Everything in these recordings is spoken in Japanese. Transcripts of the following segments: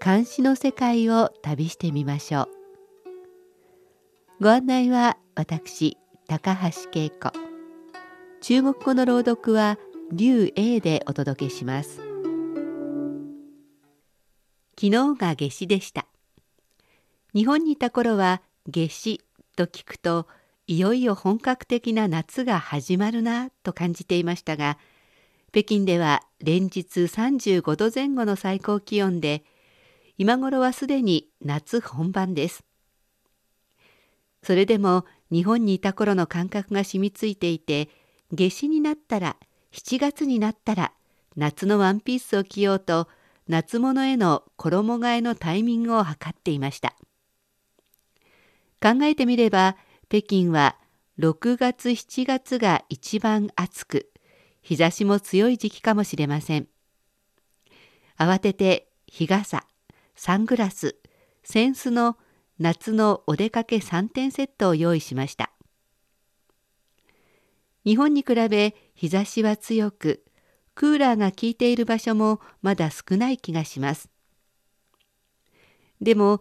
監視の世界を旅してみましょう。ご案内は私高橋恵子。中国語の朗読は劉英でお届けします。昨日が夏至でした。日本にいた頃は夏至と聞くといよいよ本格的な夏が始まるなと感じていましたが北京では連日35度前後の最高気温で今頃はすでに夏本番です。それでも日本にいた頃の感覚が染みついていて夏至になったら7月になったら夏のワンピースを着ようと夏物への衣替えのタイミングを測っていました。考えてみれば北京は6月7月が一番暑く日差しも強い時期かもしれません。慌てて日傘サングラス扇子の夏のお出かけ3点セットを用意しました。日本に比べ日差しは強くクーラーが効いている場所もまだ少ない気がします。でも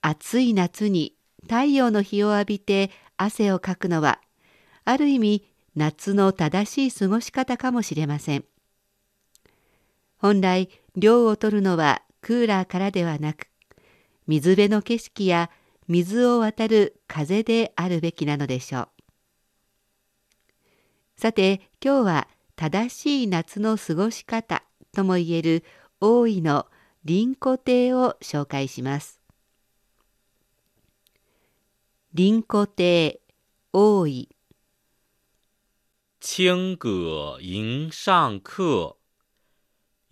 暑い夏に太陽の日を浴びて汗をかくのはある意味夏の正しい過ごし方かもしれません。本来涼を取るのはクーラーからではなく水辺の景色や水を渡る風であるべきなのでしょう。さて今日は正しい夏の過ごし方ともいえる大井の林湖亭を紹介します。林湖亭大井。清阁迎上客，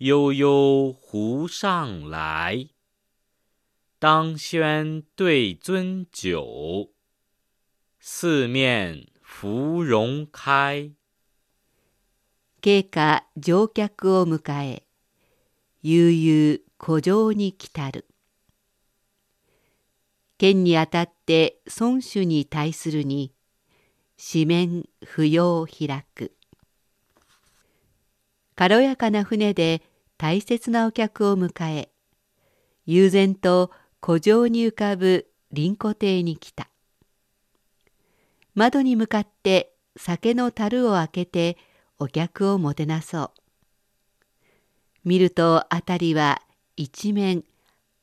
悠悠湖上来。当轩对樽酒，四面芙蓉開。慶下乗客を迎え、悠々古城に来たる。剣にあたって孫子に対するに、四面不要開く軽やかな船で大切なお客を迎え悠然と湖上に浮かぶ林湖亭に来た。窓に向かって酒の樽を開けてお客をもてなそう。見ると辺りは一面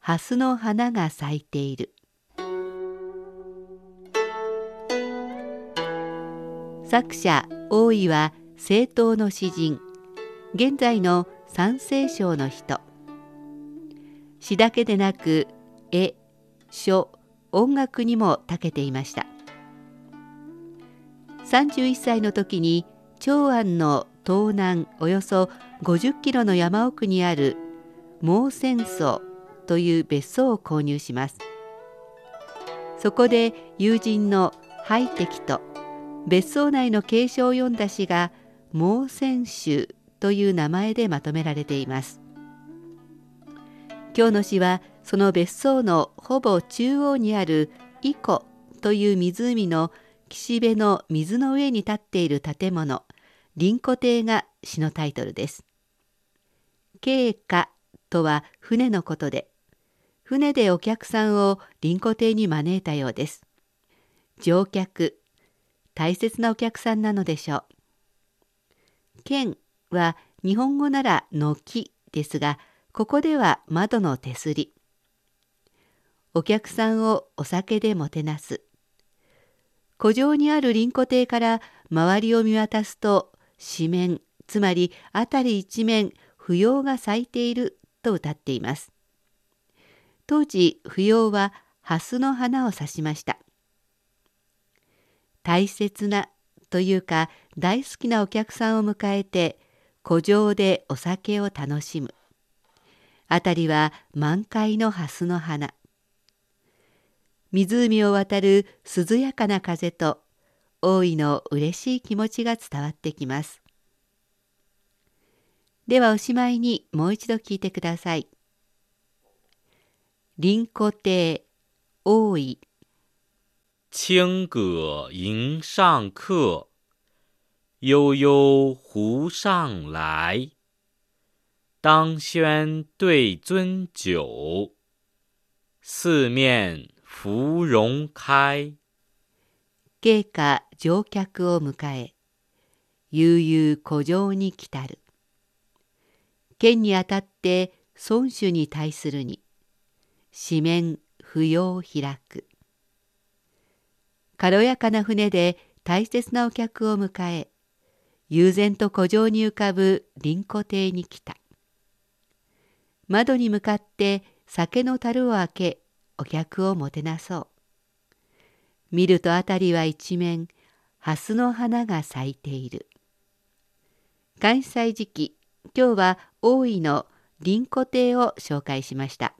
蓮の花が咲いている。作者大井は政党の詩人。現在の三聖省の人。詩だけでなく絵書音楽にも長けていました。31歳の時に長安の東南およそ50キロの山奥にある毛泉荘という別荘を購入します。そこで友人のハイテキと別荘内の継承を読んだ詩が「毛泉集」という名前でまとめられています。今日の詩はその別荘のほぼ中央にある伊湖という湖の岸辺の水の上に立っている建物林湖亭が詩のタイトルです。慶華とは船のことで船でお客さんを林湖亭に招いたようです。乗客大切なお客さんなのでしょう。剣は日本語なら軒ですが、ここでは窓の手すり。お客さんをお酒でもてなす。湖上にある林湖亭から周りを見渡すと、四面、つまり辺り一面、不要が咲いていると歌っています。当時、不要は蓮の花を指しました。大切なというか大好きなお客さんを迎えて古城でお酒を楽しむ。辺りは満開の蓮の花。湖を渡る涼やかな風と大いの嬉しい気持ちが伝わってきます。ではおしまいにもう一度聞いてください。林古亭大井。清阁迎上客，悠悠湖上来。当轩对樽酒，四面芙蓉開。慶歌乗客を迎え、悠々古城に来たる。剣にあたって孫子に対するに、四面不要開く。軽やかな船で大切なお客を迎え、悠然と古城に浮かぶ林古亭に来た。窓に向かって酒の樽を開け、お客をもてなそう。見ると辺りは一面、蓮の花が咲いている。関西時期、今日は大井の林古亭を紹介しました。